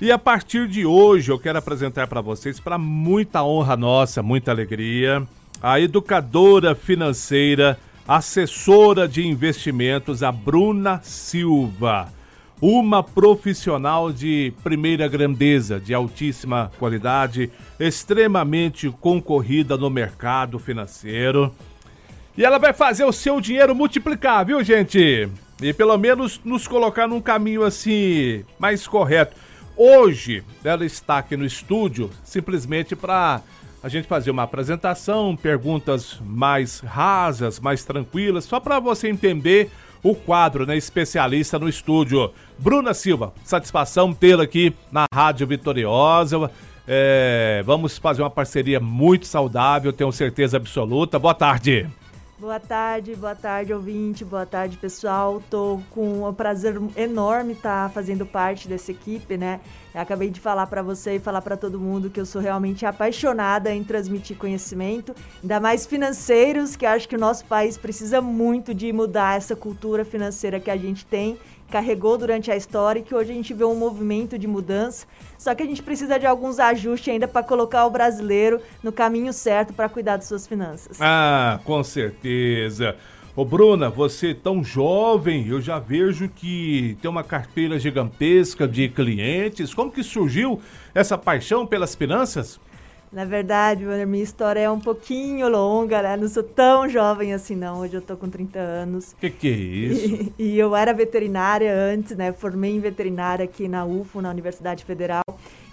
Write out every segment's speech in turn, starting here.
E a partir de hoje eu quero apresentar para vocês, para muita honra nossa, muita alegria, a educadora financeira, assessora de investimentos, a Bruna Silva. Uma profissional de primeira grandeza, de altíssima qualidade, extremamente concorrida no mercado financeiro. E ela vai fazer o seu dinheiro multiplicar, viu, gente? E pelo menos nos colocar num caminho assim mais correto. Hoje ela está aqui no estúdio simplesmente para a gente fazer uma apresentação, perguntas mais rasas, mais tranquilas, só para você entender o quadro, né? Especialista no estúdio. Bruna Silva, satisfação tê-la aqui na Rádio Vitoriosa. É, vamos fazer uma parceria muito saudável, tenho certeza absoluta. Boa tarde. Boa tarde, boa tarde, ouvinte, boa tarde, pessoal. Tô com um prazer enorme estar tá fazendo parte dessa equipe, né? Eu acabei de falar para você e falar para todo mundo que eu sou realmente apaixonada em transmitir conhecimento, ainda mais financeiros, que acho que o nosso país precisa muito de mudar essa cultura financeira que a gente tem carregou durante a história e que hoje a gente vê um movimento de mudança. Só que a gente precisa de alguns ajustes ainda para colocar o brasileiro no caminho certo para cuidar de suas finanças. Ah, com certeza. Ô Bruna, você tão jovem, eu já vejo que tem uma carteira gigantesca de clientes. Como que surgiu essa paixão pelas finanças? Na verdade, minha história é um pouquinho longa, né? Não sou tão jovem assim, não. Hoje eu tô com 30 anos. Que que é isso? E, e eu era veterinária antes, né? Formei em veterinária aqui na UFO, na Universidade Federal.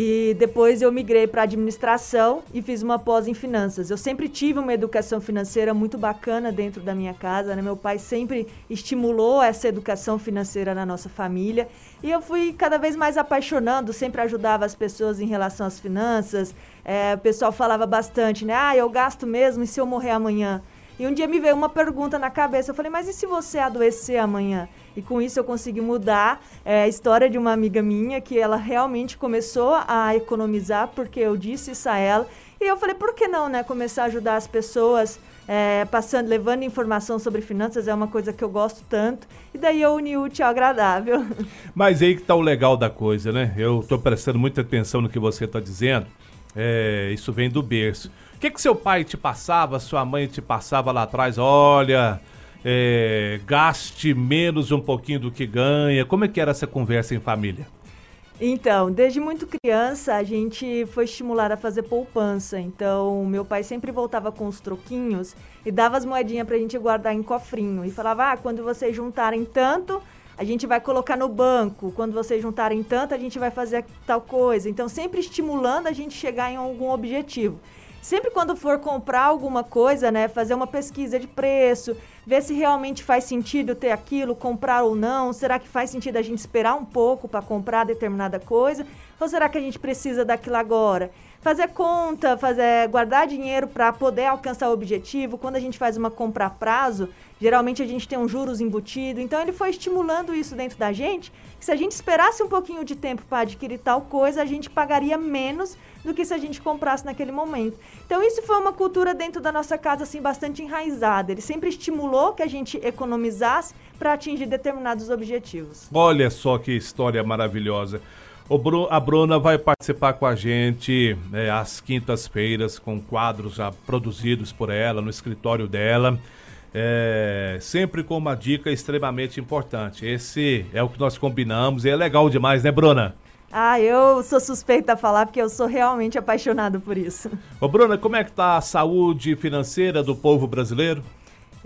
E depois eu migrei para administração e fiz uma pós em finanças. Eu sempre tive uma educação financeira muito bacana dentro da minha casa, né? Meu pai sempre estimulou essa educação financeira na nossa família. E eu fui cada vez mais apaixonando, sempre ajudava as pessoas em relação às finanças. É, o pessoal falava bastante, né? Ah, eu gasto mesmo e se eu morrer amanhã? E um dia me veio uma pergunta na cabeça. Eu falei, mas e se você adoecer amanhã? E com isso eu consegui mudar é, a história de uma amiga minha que ela realmente começou a economizar porque eu disse isso a ela. E eu falei, por que não, né? Começar a ajudar as pessoas, é, passando, levando informação sobre finanças é uma coisa que eu gosto tanto. E daí eu uni útil ao agradável. Mas aí que tá o legal da coisa, né? Eu tô prestando muita atenção no que você tá dizendo. É, isso vem do berço. O que, que seu pai te passava, sua mãe te passava lá atrás? Olha, é, gaste menos um pouquinho do que ganha. Como é que era essa conversa em família? Então, desde muito criança, a gente foi estimulada a fazer poupança. Então, meu pai sempre voltava com os troquinhos e dava as moedinhas pra gente guardar em cofrinho. E falava, ah, quando vocês juntarem tanto, a gente vai colocar no banco. Quando vocês juntarem tanto, a gente vai fazer tal coisa. Então, sempre estimulando a gente chegar em algum objetivo. Sempre quando for comprar alguma coisa, né, fazer uma pesquisa de preço, ver se realmente faz sentido ter aquilo, comprar ou não. Será que faz sentido a gente esperar um pouco para comprar determinada coisa? Ou será que a gente precisa daquilo agora? Fazer conta, fazer guardar dinheiro para poder alcançar o objetivo. Quando a gente faz uma compra a prazo, geralmente a gente tem um juros embutido. Então ele foi estimulando isso dentro da gente. Que se a gente esperasse um pouquinho de tempo para adquirir tal coisa, a gente pagaria menos do que se a gente comprasse naquele momento. Então isso foi uma cultura dentro da nossa casa assim bastante enraizada. Ele sempre estimulou que a gente economizasse para atingir determinados objetivos. Olha só que história maravilhosa. A Bruna vai participar com a gente é, às quintas-feiras com quadros já produzidos por ela no escritório dela. É, sempre com uma dica extremamente importante. Esse é o que nós combinamos e é legal demais, né, Bruna? Ah, eu sou suspeita a falar porque eu sou realmente apaixonado por isso. Ô, Bruna, como é que tá a saúde financeira do povo brasileiro?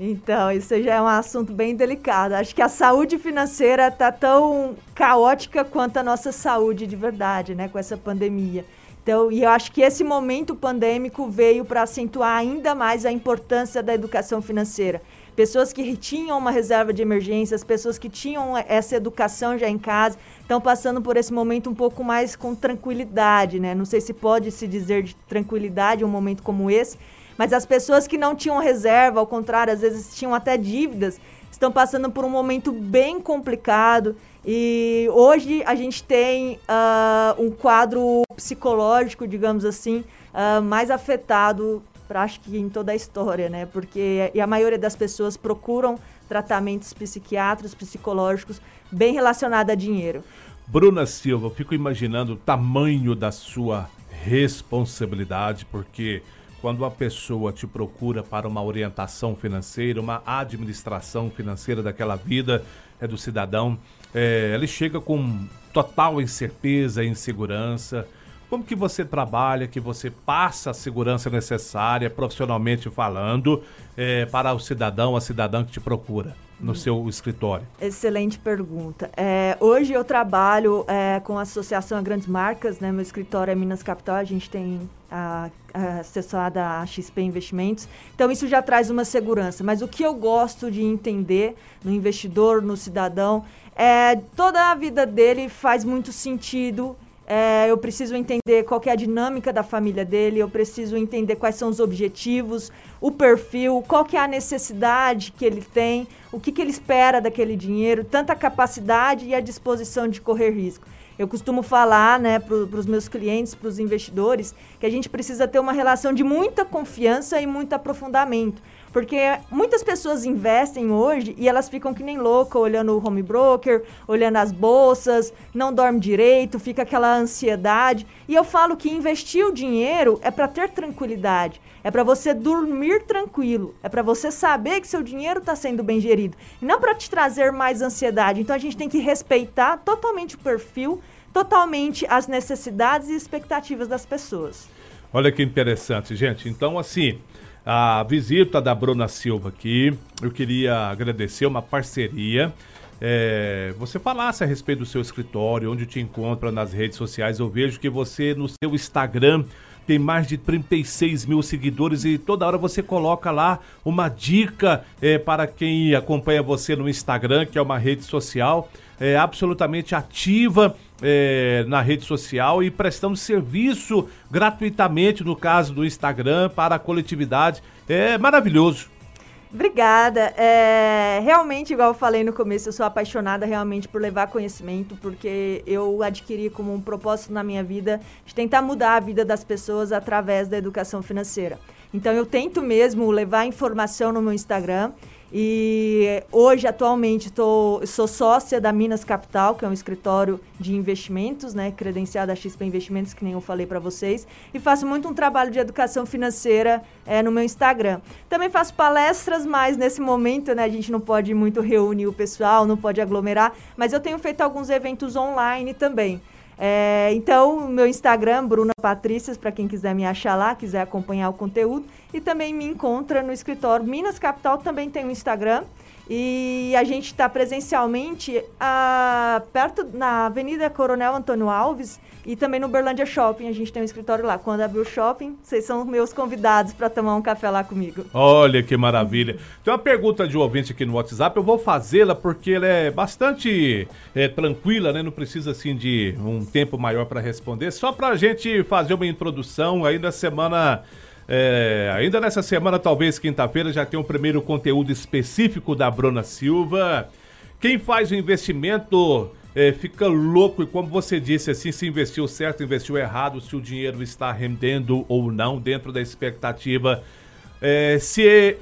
Então, isso já é um assunto bem delicado. Acho que a saúde financeira está tão caótica quanto a nossa saúde de verdade, né, com essa pandemia. Então, e eu acho que esse momento pandêmico veio para acentuar ainda mais a importância da educação financeira. Pessoas que tinham uma reserva de emergências, pessoas que tinham essa educação já em casa, estão passando por esse momento um pouco mais com tranquilidade, né? Não sei se pode se dizer de tranquilidade um momento como esse, mas as pessoas que não tinham reserva, ao contrário, às vezes tinham até dívidas, estão passando por um momento bem complicado. E hoje a gente tem uh, um quadro psicológico, digamos assim, uh, mais afetado, acho que em toda a história, né? Porque a maioria das pessoas procuram tratamentos psiquiátricos, psicológicos, bem relacionados a dinheiro. Bruna Silva, eu fico imaginando o tamanho da sua responsabilidade, porque quando uma pessoa te procura para uma orientação financeira, uma administração financeira daquela vida é do cidadão, é, ele chega com total incerteza e insegurança. Como que você trabalha, que você passa a segurança necessária, profissionalmente falando, é, para o cidadão, a cidadã que te procura? No seu escritório? Excelente pergunta. É, hoje eu trabalho é, com a Associação a Grandes Marcas, né? Meu escritório é Minas Capital, a gente tem a, a assessorada a XP Investimentos. Então isso já traz uma segurança. Mas o que eu gosto de entender no investidor, no cidadão, é toda a vida dele faz muito sentido é, eu preciso entender qual é a dinâmica da família dele, eu preciso entender quais são os objetivos, o perfil, qual que é a necessidade que ele tem, o que, que ele espera daquele dinheiro, tanta capacidade e a disposição de correr risco. Eu costumo falar né, para os meus clientes, para os investidores, que a gente precisa ter uma relação de muita confiança e muito aprofundamento. Porque muitas pessoas investem hoje e elas ficam que nem louca, olhando o home broker, olhando as bolsas, não dorme direito, fica aquela ansiedade. E eu falo que investir o dinheiro é para ter tranquilidade, é para você dormir tranquilo, é para você saber que seu dinheiro está sendo bem gerido, e não para te trazer mais ansiedade. Então a gente tem que respeitar totalmente o perfil, totalmente as necessidades e expectativas das pessoas. Olha que interessante, gente. Então, assim, a visita da Bruna Silva aqui. Eu queria agradecer uma parceria. É, você falasse a respeito do seu escritório, onde te encontra nas redes sociais. Eu vejo que você no seu Instagram tem mais de 36 mil seguidores e toda hora você coloca lá uma dica é, para quem acompanha você no Instagram, que é uma rede social é, absolutamente ativa é, na rede social e prestamos serviço gratuitamente, no caso do Instagram, para a coletividade. É maravilhoso. Obrigada. É, realmente, igual eu falei no começo, eu sou apaixonada realmente por levar conhecimento, porque eu adquiri como um propósito na minha vida de tentar mudar a vida das pessoas através da educação financeira. Então, eu tento mesmo levar informação no meu Instagram e hoje, atualmente, tô, sou sócia da Minas Capital, que é um escritório de investimentos, né, credenciado a XP Investimentos, que nem eu falei para vocês, e faço muito um trabalho de educação financeira é, no meu Instagram. Também faço palestras, mas nesse momento, né, a gente não pode muito reunir o pessoal, não pode aglomerar, mas eu tenho feito alguns eventos online também. É, então, meu Instagram, Bruna Patrícias, para quem quiser me achar lá, quiser acompanhar o conteúdo. E também me encontra no escritório Minas Capital, também tem um Instagram. E a gente está presencialmente perto na Avenida Coronel Antônio Alves e também no Berlândia Shopping. A gente tem um escritório lá. Quando abrir o shopping, vocês são meus convidados para tomar um café lá comigo. Olha que maravilha. Tem uma pergunta de um ouvinte aqui no WhatsApp. Eu vou fazê-la porque ela é bastante é, tranquila, né? Não precisa assim de um tempo maior para responder. Só para a gente fazer uma introdução aí na semana é, ainda nessa semana, talvez quinta-feira, já tem um primeiro conteúdo específico da Bruna Silva. Quem faz o investimento é, fica louco e, como você disse, assim, se investiu certo, investiu errado, se o dinheiro está rendendo ou não dentro da expectativa. É, se,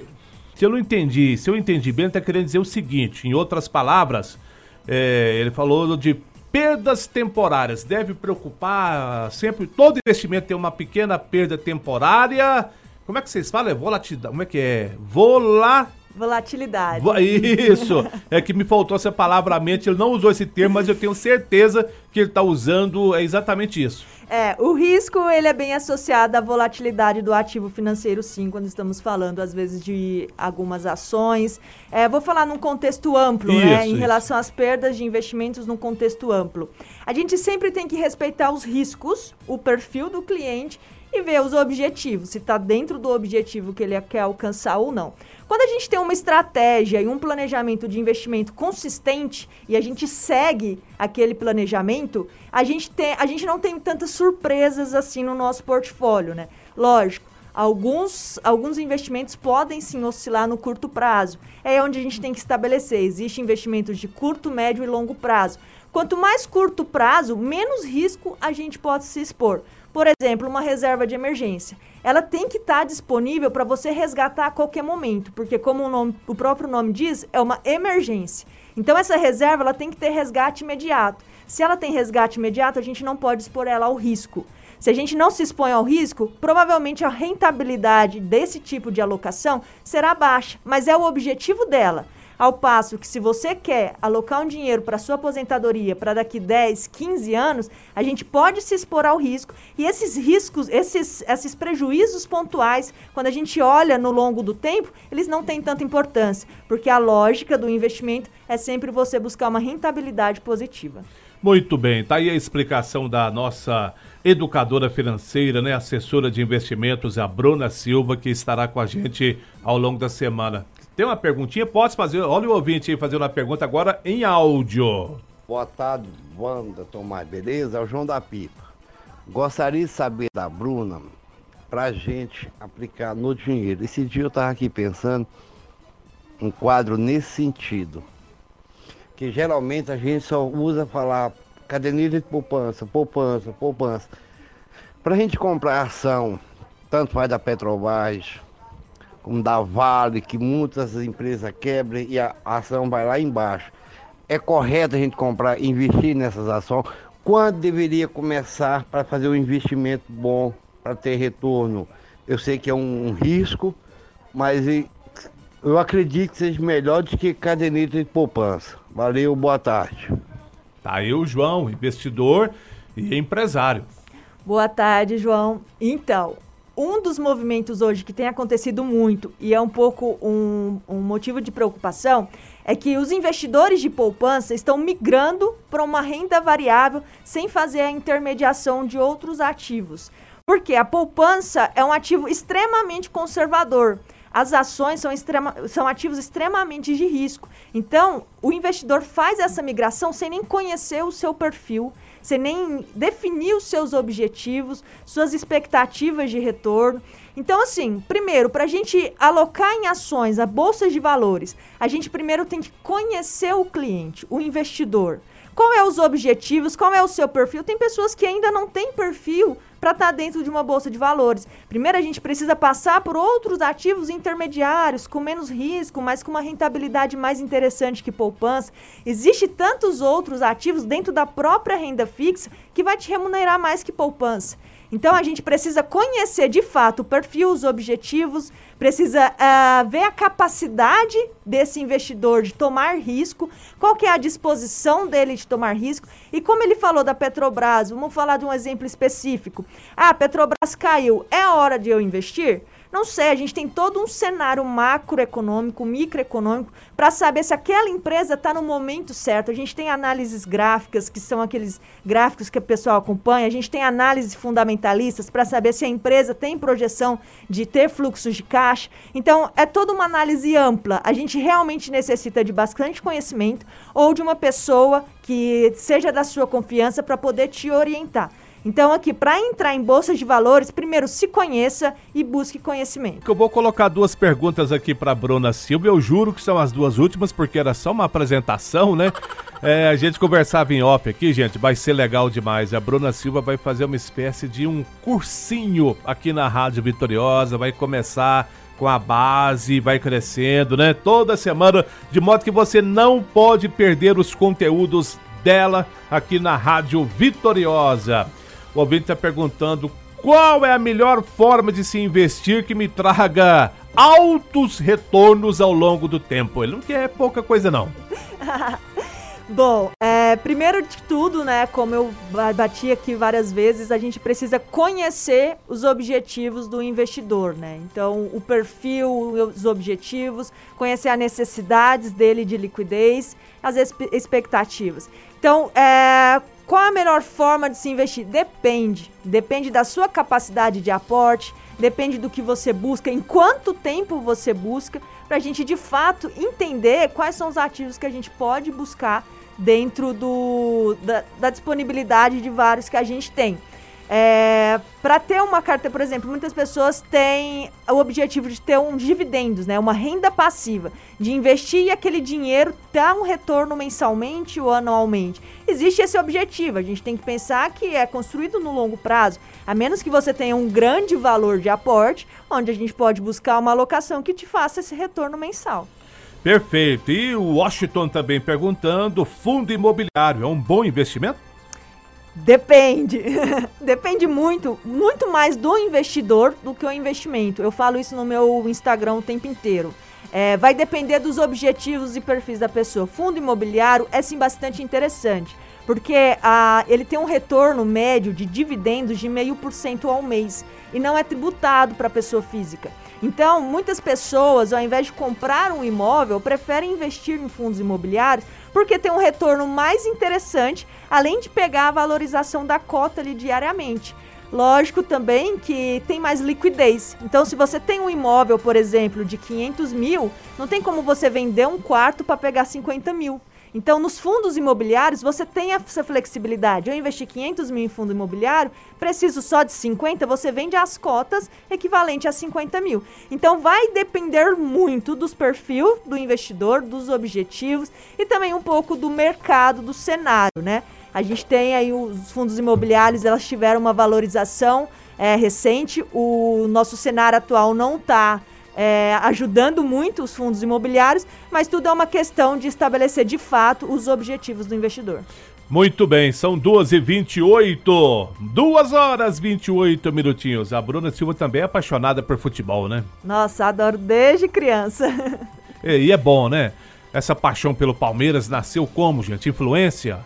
se eu não entendi, se eu entendi bem, está querendo dizer o seguinte: em outras palavras, é, ele falou de Perdas temporárias. Deve preocupar sempre. Todo investimento tem uma pequena perda temporária. Como é que vocês falam? É volatilidade. Como é que é? Vola. Volatilidade. Isso. É que me faltou essa palavra à mente. Ele não usou esse termo, mas eu tenho certeza que ele está usando é exatamente isso. É, o risco ele é bem associado à volatilidade do ativo financeiro, sim, quando estamos falando, às vezes, de algumas ações. É, vou falar num contexto amplo, isso, né? Em isso. relação às perdas de investimentos num contexto amplo. A gente sempre tem que respeitar os riscos, o perfil do cliente e ver os objetivos, se está dentro do objetivo que ele quer alcançar ou não. Quando a gente tem uma estratégia e um planejamento de investimento consistente e a gente segue aquele planejamento, a gente, tem, a gente não tem tantas surpresas assim no nosso portfólio, né? Lógico, alguns, alguns investimentos podem sim oscilar no curto prazo. É onde a gente tem que estabelecer. Existem investimentos de curto, médio e longo prazo. Quanto mais curto prazo, menos risco a gente pode se expor. Por exemplo, uma reserva de emergência. Ela tem que estar tá disponível para você resgatar a qualquer momento, porque como o, nome, o próprio nome diz, é uma emergência. Então essa reserva ela tem que ter resgate imediato. Se ela tem resgate imediato, a gente não pode expor ela ao risco. Se a gente não se expõe ao risco, provavelmente a rentabilidade desse tipo de alocação será baixa, mas é o objetivo dela. Ao passo que se você quer alocar um dinheiro para sua aposentadoria para daqui 10, 15 anos, a gente pode se expor ao risco e esses riscos, esses, esses prejuízos pontuais, quando a gente olha no longo do tempo, eles não têm tanta importância, porque a lógica do investimento é sempre você buscar uma rentabilidade positiva. Muito bem, tá aí a explicação da nossa educadora financeira, né, assessora de investimentos, a Bruna Silva, que estará com a gente ao longo da semana. Tem uma perguntinha? Pode fazer. Olha o ouvinte aí fazendo uma pergunta agora em áudio. Boa tarde, Wanda Tomás, beleza? É o João da Pipa. Gostaria de saber da Bruna pra gente aplicar no dinheiro. Esse dia eu tava aqui pensando um quadro nesse sentido. Que geralmente a gente só usa falar caderneta de poupança, poupança, poupança. Pra gente comprar ação, tanto faz da Petrobras, como da Vale, que muitas empresas quebram e a ação vai lá embaixo. É correto a gente comprar, investir nessas ações? Quando deveria começar para fazer um investimento bom, para ter retorno? Eu sei que é um, um risco, mas eu acredito que seja melhor do que caderneta de poupança. Valeu, boa tarde. Tá aí o João, investidor e empresário. Boa tarde, João. Então, um dos movimentos hoje que tem acontecido muito e é um pouco um, um motivo de preocupação é que os investidores de poupança estão migrando para uma renda variável sem fazer a intermediação de outros ativos. Porque a poupança é um ativo extremamente conservador. As ações são, extrema, são ativos extremamente de risco. Então, o investidor faz essa migração sem nem conhecer o seu perfil, você nem definiu seus objetivos, suas expectativas de retorno. Então, assim, primeiro, para a gente alocar em ações, a bolsa de valores, a gente primeiro tem que conhecer o cliente, o investidor. Qual é os objetivos? Qual é o seu perfil? Tem pessoas que ainda não têm perfil para estar tá dentro de uma bolsa de valores. Primeiro, a gente precisa passar por outros ativos intermediários, com menos risco, mas com uma rentabilidade mais interessante que poupança. Existem tantos outros ativos dentro da própria renda fixa que vai te remunerar mais que poupança. Então a gente precisa conhecer de fato o perfil, os objetivos, precisa uh, ver a capacidade desse investidor de tomar risco, qual que é a disposição dele de tomar risco. E como ele falou da Petrobras, vamos falar de um exemplo específico. Ah, a Petrobras caiu, é hora de eu investir? Não sei, a gente tem todo um cenário macroeconômico, microeconômico, para saber se aquela empresa está no momento certo. A gente tem análises gráficas, que são aqueles gráficos que o pessoal acompanha, a gente tem análises fundamentalistas para saber se a empresa tem projeção de ter fluxos de caixa. Então, é toda uma análise ampla. A gente realmente necessita de bastante conhecimento ou de uma pessoa que seja da sua confiança para poder te orientar. Então, aqui, para entrar em bolsas de valores, primeiro se conheça e busque conhecimento. Eu vou colocar duas perguntas aqui para Bruna Silva. Eu juro que são as duas últimas, porque era só uma apresentação, né? É, a gente conversava em off aqui, gente, vai ser legal demais. A Bruna Silva vai fazer uma espécie de um cursinho aqui na Rádio Vitoriosa, vai começar com a base, vai crescendo, né? Toda semana, de modo que você não pode perder os conteúdos dela aqui na Rádio Vitoriosa. O ouvinte está perguntando qual é a melhor forma de se investir que me traga altos retornos ao longo do tempo. Ele não quer pouca coisa, não. Bom, é, primeiro de tudo, né, como eu bati aqui várias vezes, a gente precisa conhecer os objetivos do investidor, né? Então, o perfil, os objetivos, conhecer as necessidades dele de liquidez, as expectativas. Então, é, qual a melhor forma de se investir? Depende. Depende da sua capacidade de aporte, depende do que você busca, em quanto tempo você busca, para a gente de fato entender quais são os ativos que a gente pode buscar dentro do, da, da disponibilidade de vários que a gente tem. É, para ter uma carta, por exemplo, muitas pessoas têm o objetivo de ter um dividendos, né, uma renda passiva, de investir e aquele dinheiro dar um retorno mensalmente ou anualmente. Existe esse objetivo, a gente tem que pensar que é construído no longo prazo, a menos que você tenha um grande valor de aporte, onde a gente pode buscar uma alocação que te faça esse retorno mensal. Perfeito. E o Washington também perguntando: fundo imobiliário é um bom investimento? Depende. Depende muito, muito mais do investidor do que o investimento. Eu falo isso no meu Instagram o tempo inteiro. É, vai depender dos objetivos e perfis da pessoa. Fundo imobiliário é sim bastante interessante, porque a, ele tem um retorno médio de dividendos de meio por cento ao mês e não é tributado para a pessoa física. Então, muitas pessoas, ao invés de comprar um imóvel, preferem investir em fundos imobiliários porque tem um retorno mais interessante, além de pegar a valorização da cota ali diariamente. Lógico também que tem mais liquidez. Então, se você tem um imóvel, por exemplo, de 500 mil, não tem como você vender um quarto para pegar 50 mil. Então, nos fundos imobiliários, você tem essa flexibilidade. Eu investi 500 mil em fundo imobiliário, preciso só de 50, você vende as cotas equivalente a 50 mil. Então, vai depender muito dos perfis do investidor, dos objetivos e também um pouco do mercado, do cenário, né? A gente tem aí os fundos imobiliários, elas tiveram uma valorização é, recente. O nosso cenário atual não está é, ajudando muito os fundos imobiliários, mas tudo é uma questão de estabelecer de fato os objetivos do investidor. Muito bem, são 2h28. 2 horas 28 minutinhos. A Bruna Silva também é apaixonada por futebol, né? Nossa, adoro desde criança. E é bom, né? Essa paixão pelo Palmeiras nasceu como, gente? Influência?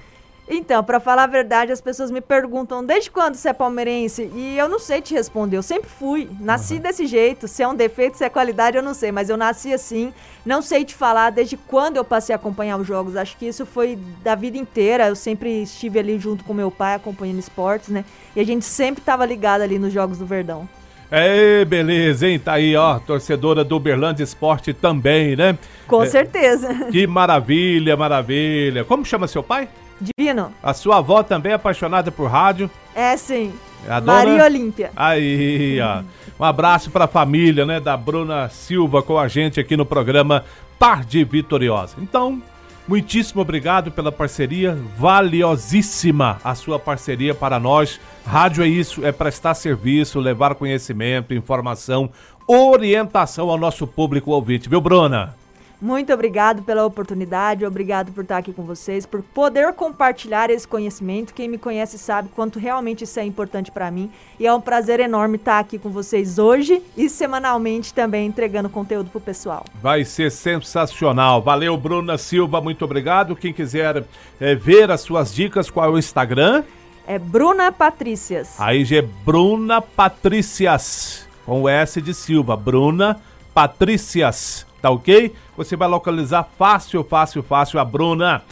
Então, para falar a verdade, as pessoas me perguntam desde quando você é palmeirense e eu não sei te responder. Eu sempre fui, nasci uhum. desse jeito. Se é um defeito, se é qualidade, eu não sei, mas eu nasci assim. Não sei te falar desde quando eu passei a acompanhar os jogos. Acho que isso foi da vida inteira. Eu sempre estive ali junto com meu pai acompanhando esportes, né? E a gente sempre estava ligado ali nos jogos do Verdão. É, beleza, hein? Tá aí, ó, torcedora do Uberlândia Esporte também, né? Com é, certeza. Que maravilha, maravilha. Como chama seu pai? Divino. A sua avó também é apaixonada por rádio? É, sim. A dona... Maria Olímpia. Aí, ó. Um abraço para a família, né, da Bruna Silva com a gente aqui no programa Tarde Vitoriosa. Então, muitíssimo obrigado pela parceria, valiosíssima a sua parceria para nós. Rádio é isso, é prestar serviço, levar conhecimento, informação, orientação ao nosso público ouvinte, viu, Bruna? Muito obrigado pela oportunidade, obrigado por estar aqui com vocês, por poder compartilhar esse conhecimento. Quem me conhece sabe quanto realmente isso é importante para mim e é um prazer enorme estar aqui com vocês hoje e semanalmente também entregando conteúdo pro pessoal. Vai ser sensacional. Valeu, Bruna Silva, muito obrigado. Quem quiser é, ver as suas dicas, qual é o Instagram? É Bruna Patrícias. Aí já é Bruna Patrícias, com o S de Silva. Bruna Patrícias, tá ok? Você vai localizar fácil, fácil, fácil a Bruna.